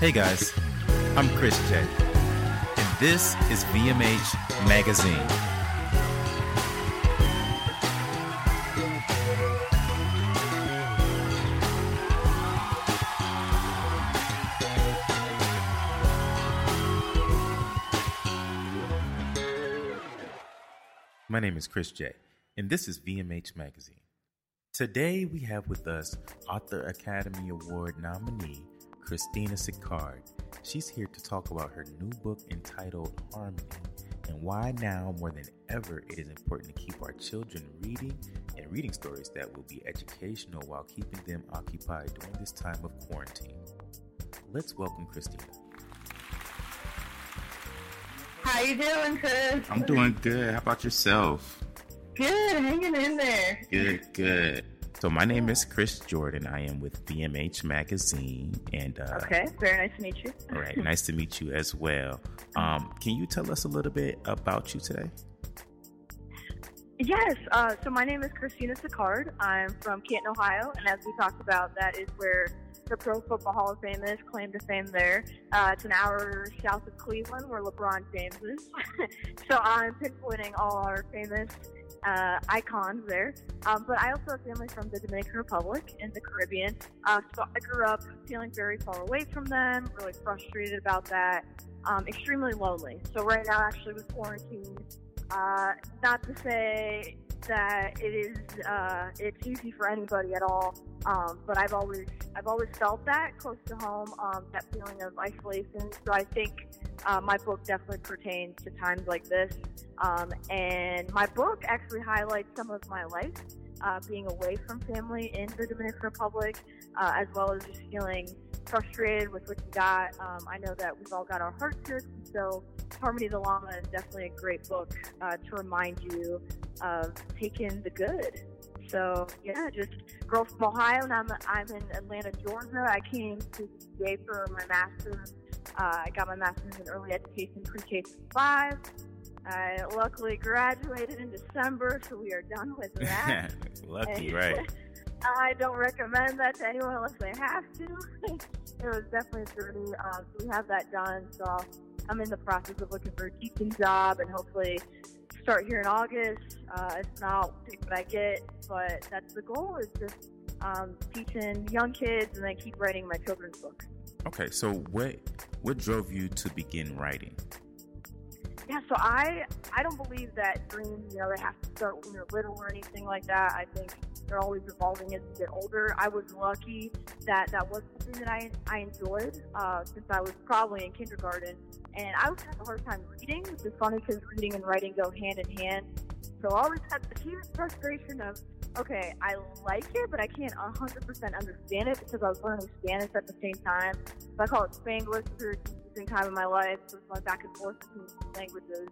Hey guys, I'm Chris J, and this is VMH Magazine. My name is Chris J, and this is VMH Magazine. Today we have with us Author Academy Award nominee Christina Sicard. She's here to talk about her new book entitled Harmony and why now more than ever it is important to keep our children reading and reading stories that will be educational while keeping them occupied during this time of quarantine. Let's welcome Christina. How you doing, Chris? I'm doing good. How about yourself? Good, hanging in there. Good, good. So my name is Chris Jordan. I am with VMH Magazine, and uh, Okay, very nice to meet you. all right, nice to meet you as well. Um, can you tell us a little bit about you today? Yes, uh, so my name is Christina Sicard. I'm from Canton, Ohio, and as we talked about, that is where the Pro Football Hall of Fame is, claim to fame there. Uh, it's an hour south of Cleveland, where LeBron James is. so I'm pinpointing all our famous uh, icons there. Um, but I also have family from the Dominican Republic in the Caribbean. Uh, so I grew up feeling very far away from them, really frustrated about that, um, extremely lonely. So right now, actually, with quarantine, uh, not to say that it is uh, it's easy for anybody at all, um, but I've always I've always felt that close to home, um, that feeling of isolation. So I think uh, my book definitely pertains to times like this. Um, and my book actually highlights some of my life, uh, being away from family in the Dominican Republic, uh, as well as just feeling frustrated with what you got. Um, I know that we've all got our hearts so Harmony of the Llama is definitely a great book uh, to remind you of taking the good. So yeah, just girl from Ohio, and I'm I'm in Atlanta, Georgia. I came to VA for my master's. Uh, I got my master's in early education, pre-K through five. I luckily graduated in December, so we are done with that. Lucky, right? I don't recommend that to anyone unless they have to. it was definitely a journey. Um, so we have that done. So I'm in the process of looking for a teaching job and hopefully start here in August. Uh, if not, take what I get. But that's the goal is just um, teaching young kids and then keep writing my children's books. Okay, so what what drove you to begin writing? Yeah, so I I don't believe that dreams, you know, they have to start when you're little or anything like that. I think they're always evolving as you get older. I was lucky that that was something that I I enjoyed uh, since I was probably in kindergarten, and I was having a hard time reading, which is funny because reading and writing go hand in hand. So I always had the huge frustration of, okay, I like it, but I can't 100% understand it because I was learning Spanish at the same time. So I call it Spanglish through confusing time in my life. So it's like back and forth between languages.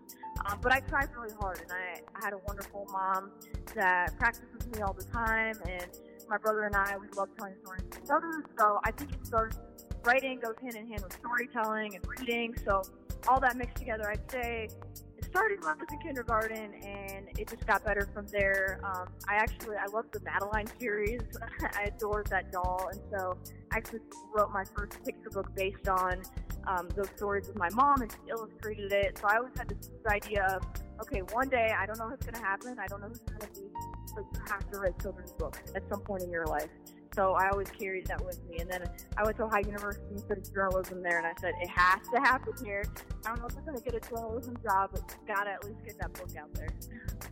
Um, but I tried really hard, and I, I had a wonderful mom that practiced with me all the time, and my brother and I, we love telling stories to each other. So I think it starts, writing goes hand in hand with storytelling and reading. So all that mixed together, I'd say it started when I was in kindergarten, and it just got better from there. Um, I actually I love the Madeline series. I adored that doll, and so I actually wrote my first picture book based on um, those stories with my mom, and she illustrated it. So I always had this idea of, okay, one day I don't know what's going to happen, I don't know who's going to be, but you have to write children's books at some point in your life. So I always carried that with me. And then I went to Ohio University and studied journalism there, and I said, it has to happen here. I don't know if I'm going to get a journalism job, but got to at least get that book out there.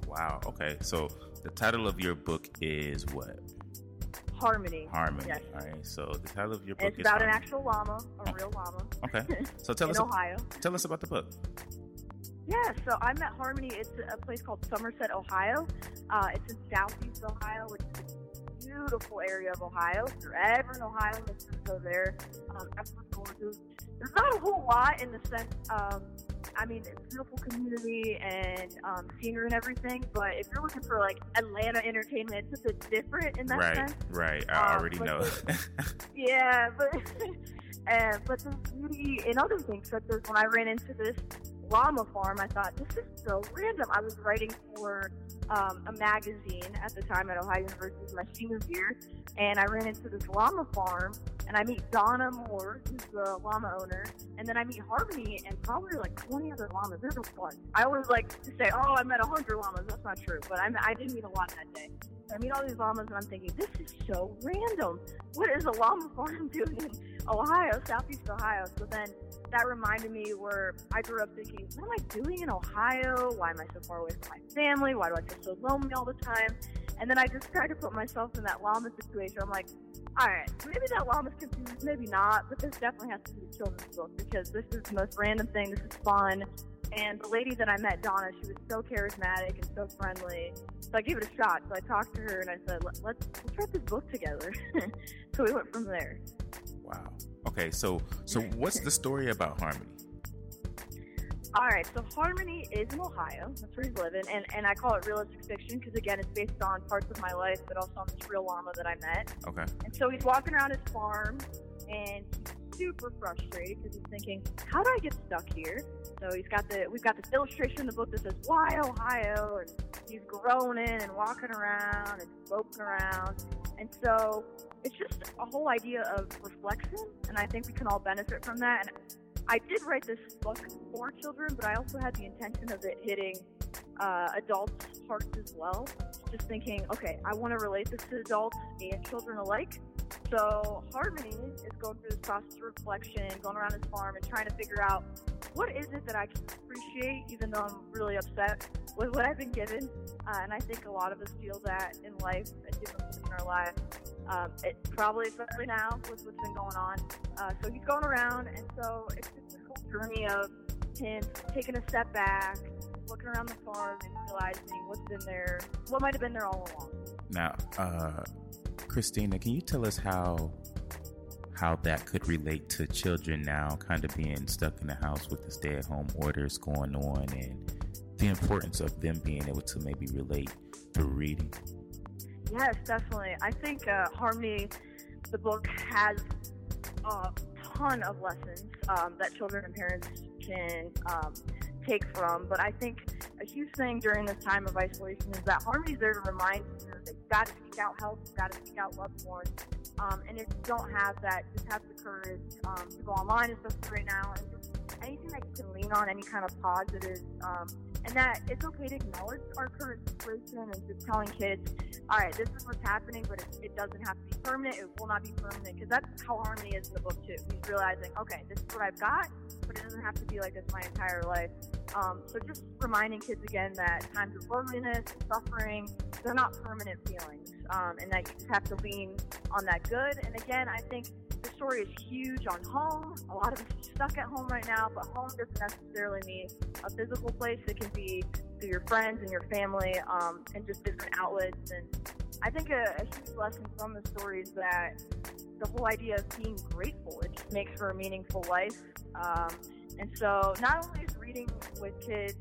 Wow. Okay, so the title of your book is what? Harmony. Harmony. Yes. All right. So the title of your book It's is about an actual llama, a Oh. real llama. Okay. So tell in us. Ohio. Tell us about the book. Yeah, so I'm at Harmony. It's a place called Somerset, Ohio. Uh, it's in southeast Ohio, which beautiful area of Ohio. If you're ever in Ohio, let's go there. Um, absolutely gorgeous. There's not a whole lot in the sense of, I mean, it's a beautiful community and um, scenery and everything. But if you're looking for like Atlanta entertainment, it's a bit different in that right, sense. right. I Um, already know. Yeah, but uh, but the beauty in other things, such as when I ran into this llama farm, I thought this is so random. I was writing for um, a magazine at the time at Ohio University, my senior year, and I ran into this llama farm, and I meet Donna Moore, who's the llama owner, and then I meet Harmony and probably like 20 other llamas. They're just fun. I always like to say, oh, I met 100 llamas. That's not true, but I, I did meet a lot that day. I meet all these llamas, and I'm thinking, this is so random. What is a llama farm doing in Ohio, Southeast Ohio? So then that reminded me where I grew up thinking, what am I doing in Ohio? Why am I so far away from my family? Why do I feel so lonely all the time? And then I just tried to put myself in that llama situation. I'm like, all right, maybe that llama's confused, maybe not, but this definitely has to be a children's book because this is the most random thing. This is fun. And the lady that I met, Donna, she was so charismatic and so friendly. So I gave it a shot. So I talked to her and I said, Let, let's, let's write this book together. so we went from there. wow. Okay, so so what's the story about Harmony? All right, so Harmony is in Ohio. That's where he's living, and and I call it realistic fiction because again, it's based on parts of my life, but also on this real llama that I met. Okay. And so he's walking around his farm, and he's super frustrated because he's thinking, "How do I get stuck here?" So he's got the we've got this illustration in the book that says "Why Ohio?" and he's groaning and walking around and moping around, and so it's just a whole idea of reflection, and I think we can all benefit from that. And I did write this book for children, but I also had the intention of it hitting uh, adults' hearts as well. Just thinking, okay, I want to relate this to adults and children alike. So Harmony is going through this process of reflection, going around his farm and trying to figure out what is it that I can appreciate, even though I'm really upset with what I've been given. Uh, and I think a lot of us feel that in life and different things in our lives. Um, it probably especially now with what's been going on. Uh, so he's going around, and so it's just this whole journey of him taking a step back, looking around the farm, and realizing what's been there, what might have been there all along. Now, uh, Christina, can you tell us how how that could relate to children now, kind of being stuck in the house with the stay-at-home orders going on, and the importance of them being able to maybe relate through reading? Yes, definitely. I think uh, Harmony, the book, has a ton of lessons um, that children and parents can um, take from. But I think a huge thing during this time of isolation is that Harmony's there to remind you that you've got to seek out help, you've got to seek out loved ones. Um, and if you don't have that, just have the courage um, to go online, especially right now, and just anything that you can lean on, any kind of positive. Um, and that it's okay to acknowledge our current situation and just telling kids, all right, this is what's happening, but it, it doesn't have to be permanent. It will not be permanent because that's how Harmony is in the book too. He's realizing, okay, this is what I've got, but it doesn't have to be like this my entire life. Um, so just reminding kids again that times of loneliness, and suffering, they're not permanent feelings, um, and that you just have to lean on that good. And again, I think the story is huge on home. A lot of us are stuck at home right now, but home doesn't necessarily mean a physical place. It can be through your friends and your family, um, and just different outlets. And I think a, a huge lesson from the story is that the whole idea of being grateful it just makes for a meaningful life. Um, and so, not only is reading with kids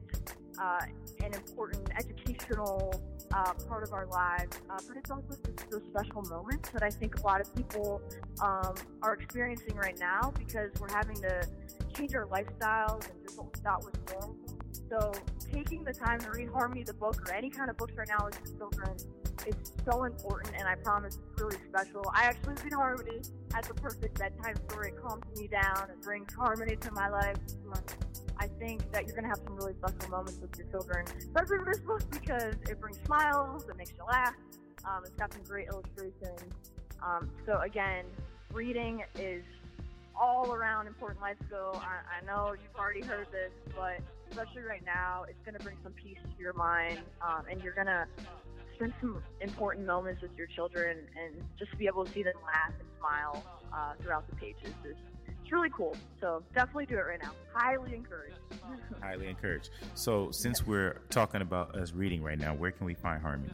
uh, an important educational uh, part of our lives, uh, but it's also just those special moments that I think a lot of people um, are experiencing right now because we're having to change our lifestyles and just what we thought was normal. So, taking the time to read Harmony the book or any kind of books right now with your children is so important, and I promise it's really special. I actually read Harmony as a perfect bedtime story. It calms me down and brings harmony to my life. I think that you're going to have some really special moments with your children, especially with this book because it brings smiles, it makes you laugh. Um, it's got some great illustrations. Um, so again, reading is all around important life skill. I, I know you've already heard this, but especially right now, it's going to bring some peace to your mind, um, and you're going to spend some important moments with your children and just be able to see them laugh and smile uh, throughout the pages is it's really cool. So definitely do it right now. Highly encouraged. Highly encouraged. So, since we're talking about us reading right now, where can we find Harmony?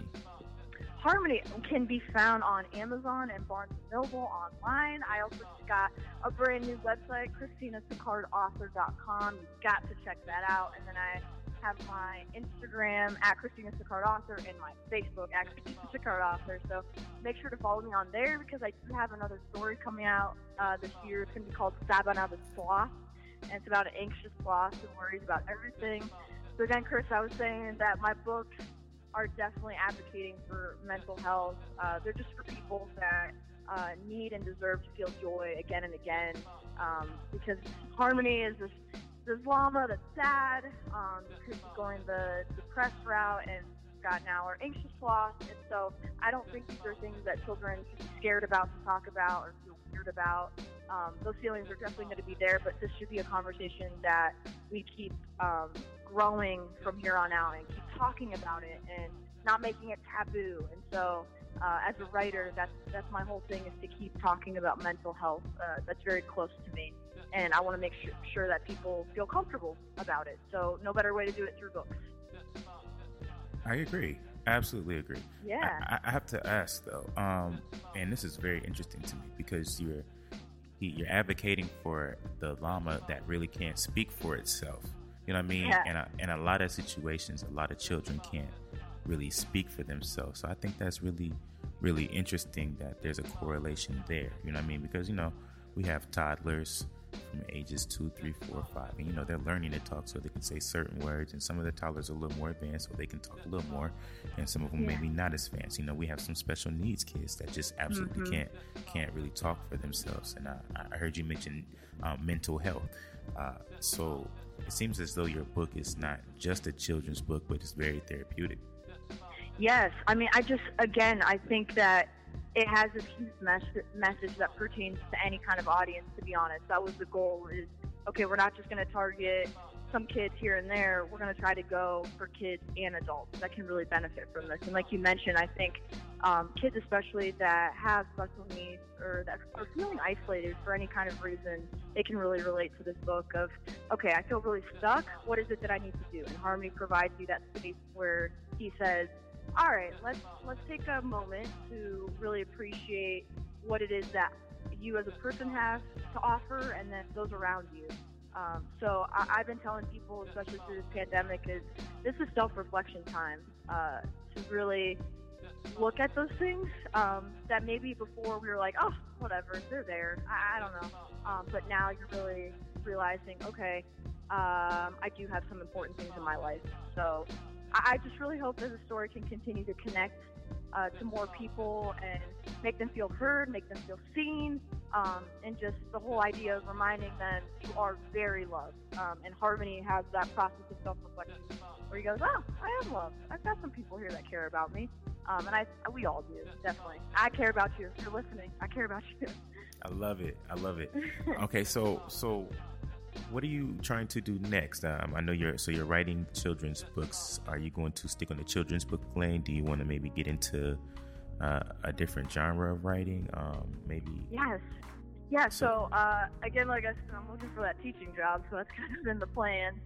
Harmony can be found on Amazon and Barnes & Noble online. I also got a brand new website, ChristinaSicardAuthor.com. You've got to check that out. And then I have my Instagram at Christina Sicard Author and my Facebook at Christina Sicard Author. So make sure to follow me on there because I do have another story coming out uh, this year. It's going to be called Sabana the Sloth. And it's about an anxious sloth who worries about everything. So again, Chris, I was saying that my books are definitely advocating for mental health. Uh, they're just for people that uh, need and deserve to feel joy again and again. Um, because harmony is this this llama that's sad. Um, he's going the depressed route and got now are anxious sloth. And so I don't think these are things that children should be scared about to talk about or feel weird about. Um, those feelings are definitely going to be there, but this should be a conversation that we keep um, growing from here on out and keep talking about it and not making it taboo. And so, uh, as a writer, that's that's my whole thing is to keep talking about mental health. Uh, that's very close to me, and I want to make sure, sure that people feel comfortable about it. So, no better way to do it through books. I agree. Absolutely agree. Yeah. I, I have to ask though, um, and this is very interesting to me because you're you're advocating for the llama that really can't speak for itself. You know what I mean? Yeah. And a, in a lot of situations, a lot of children can't really speak for themselves. So I think that's really, really interesting that there's a correlation there. You know what I mean? Because you know we have toddlers from ages two, three, four, five, and you know they're learning to talk, so they can say certain words. And some of the toddlers are a little more advanced, so they can talk a little more, and some of them Yeah. maybe not as advanced. You know, we have some special needs kids that just absolutely Mhm. can't can't really talk for themselves. And I, I heard you mention um, mental health. Uh, so it seems as though your book is not just a children's book, but it's very therapeutic. Yes, I mean, I just again, I think that it has this huge mes- message that pertains to any kind of audience. To be honest, that was the goal. Is okay, we're not just going to target some kids here and there. We're going to try to go for kids and adults that can really benefit from this. And like you mentioned, I think um, kids, especially that have special needs or that are feeling isolated for any kind of reason, they can really relate to this book. Of okay, I feel really stuck. What is it that I need to do? And Harmony provides you that space where he says all right, let's let's take a moment to really appreciate what it is that you as a person have to offer, and then those around you. Um, so I, I've been telling people, especially through this pandemic, is this is self-reflection time uh, to really look at those things um, that maybe before we were like, oh, whatever, they're there. I, I don't know. Um, but now you're really realizing, okay, um, I do have some important things in my life. So I, I just really hope that the story can continue to connect uh, to more people and make them feel heard, make them feel seen, um, and just the whole idea of reminding them you are very loved. Um, and Harmony has that process of self-reflection where he goes, "Oh, I am loved. I've got some people here that care about me." Um, and I, we all do, definitely. I care about you. You're listening, I care about you. I love it. I love it. Okay, so so what are you trying to do next? Um, I know you're so you're writing children's books. Are you going to stick on the children's book lane? Do you want to maybe get into uh, a different genre of writing? Um, maybe Yes. Yeah, so uh, again, like I said, I'm looking for that teaching job, so that's kind of been the plan.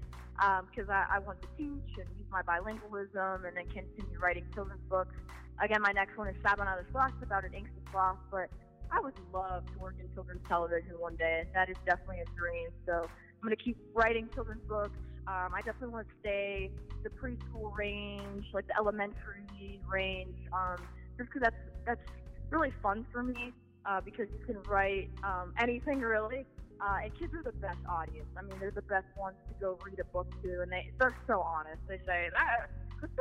Because I, I want to teach and use my bilingualism and then continue writing children's books. Again, my next one is Sabana the Sloth, about an anxious sloth, but I would love to work in children's television one day. That is definitely a dream. So I'm going to keep writing children's books. Um, I definitely want to stay the preschool range, like the elementary range, um, just because that's that's really fun for me uh, because you can write um, anything really. Uh, and kids are the best audience. I mean, they're the best ones to go read a book to, and they they're so honest. They say, ah,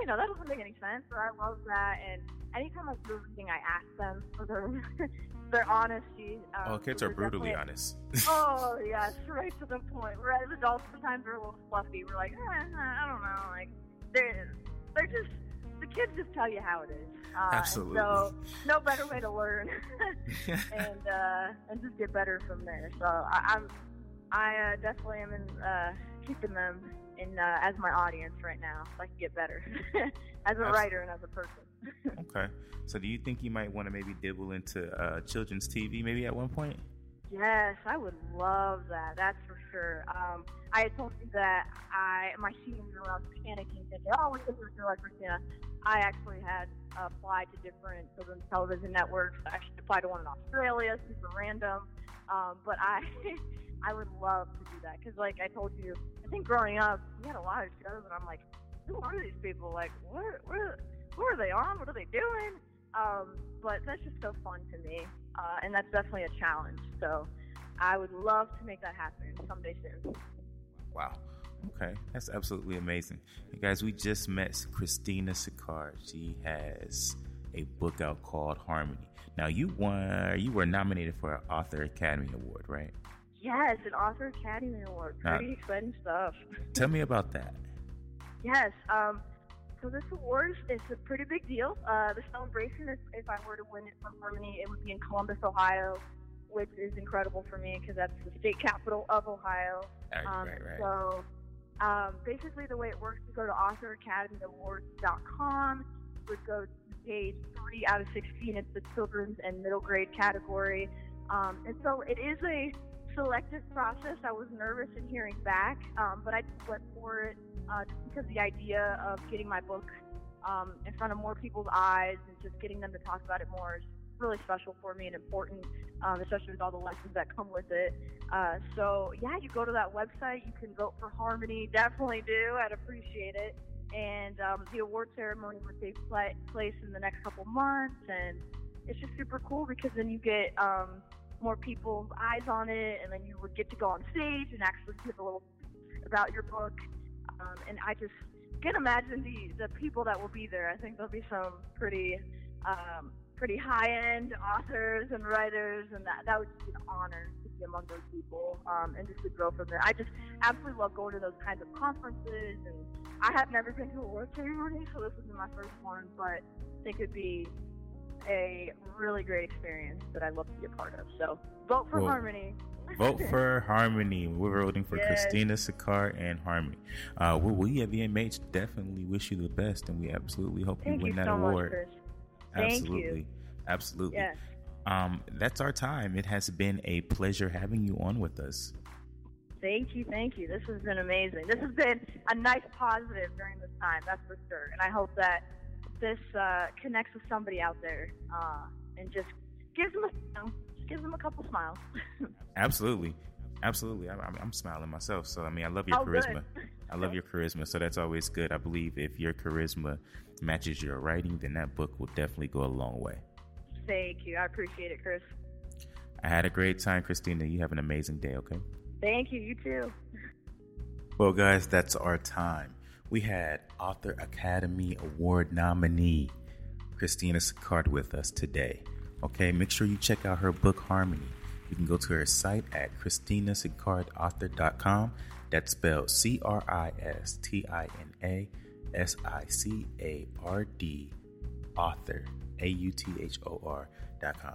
know that doesn't make any sense, but I love that. And anytime I do reading, I ask them for their their honesty. Um, oh, kids are brutally honest. oh yes, right to the point. Whereas adults sometimes are a little fluffy. We're like, eh, I don't know, like they're they're just the kids just tell you how it is. Uh, Absolutely. So no better way to learn and uh, and just get better from there. So I, I'm I uh, definitely am in, uh, keeping them in uh, as my audience right now, so I can get better as a writer and as a person. Okay. So do you think you might want to maybe dibble into uh, children's TV maybe at one point? Yes, I would love that. That's for sure. Um, I had told you that I my senior year I was panicking, thinking, "Oh, we're going to like Christina." I actually had applied to different children's television networks. I actually applied to one in Australia, super random. Um, but I, I would love to do that because, like I told you, I think growing up, we had a lot of shows, and I'm like, who are these people? Like, what, what, who are they on? What are they doing? Um, but that's just so fun to me, uh, and that's definitely a challenge. So I would love to make that happen someday soon. Wow. Okay, that's absolutely amazing. You guys, we just met Christina Sicard. She has a book out called Harmony. Now, you won. You were nominated for an Author Academy Award, right? Yes, an Author Academy Award. Pretty now, exciting stuff. tell me about that. Yes. Um, so this award is a pretty big deal. Uh, the celebration, if, if I were to win it from Germany, it would be in Columbus, Ohio, which is incredible for me because that's the state capital of Ohio. Right, um, right, right. So um, basically, the way it works, you go to authoracademyawards.com, would go to page three out of 16. It's the children's and middle grade category. Um, and so it is a selective process. I was nervous in hearing back, um, but I went for it uh, just because the idea of getting my book um, in front of more people's eyes and just getting them to talk about it more is really special for me and important, um, especially with all the lessons that come with it. Uh, so yeah, you go to that website. You can vote for Harmony. Definitely do. I'd appreciate it. And um, the award ceremony would take place in the next couple months, and it's just super cool because then you get um, more people's eyes on it, and then you would get to go on stage and actually give a little about your book. Um, and I just can imagine the the people that will be there. I think there'll be some pretty um, pretty high end authors and writers, and that that would be an honor to be among those people um, and just to grow from there. I just absolutely love going to those kinds of conferences, and I have never been to a award ceremony, so this is my first one, but I think it'd be a really great experience that I'd love to be a part of. So vote for well, Harmony. vote for Harmony. We're voting for yes. Christina Sicard and Harmony. Uh, well, we at VMH definitely wish you the best, and we absolutely hope Thank you win you that so award. Much, Absolutely. You. Absolutely. Yes. Um, that's our time. It has been a pleasure having you on with us. Thank you, thank you. This has been amazing. This has been a nice positive during this time, that's for sure. And I hope that this uh, connects with somebody out there uh, and just gives them a, you know, gives them a couple smiles. Absolutely, absolutely. I'm, I'm, smiling myself. So I mean, I love your oh, charisma. I love your charisma. So that's always good. I believe if your charisma matches your writing, then that book will definitely go a long way. Thank you. I appreciate it, Chris. I had a great time, Christina. You have an amazing day, okay? Thank you. You too. Well, guys, that's our time. We had Author Academy Award nominee Christina Sicard with us today. Okay, make sure you check out her book Harmony. You can go to her site at christinasicardauthor.com. That's spelled C R I S T I N A S I C A R D author A U T H O R dot com.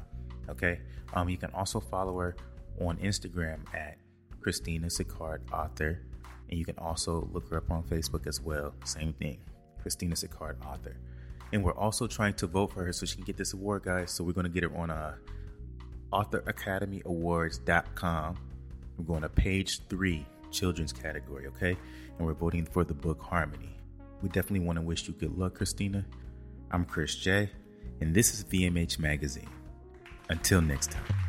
Okay. Um, you can also follow her on Instagram at Christina Sicard author, and you can also look her up on Facebook as well. Same thing, Christina Sicard author. And we're also trying to vote for her so she can get this award, guys. So we're going to get her on uh, authoracademyawards.com. We're going to page three, children's category, okay? And we're voting for the book Harmony. We definitely want to wish you good luck, Christina. I'm Chris J, and this is VMH Magazine. Until next time.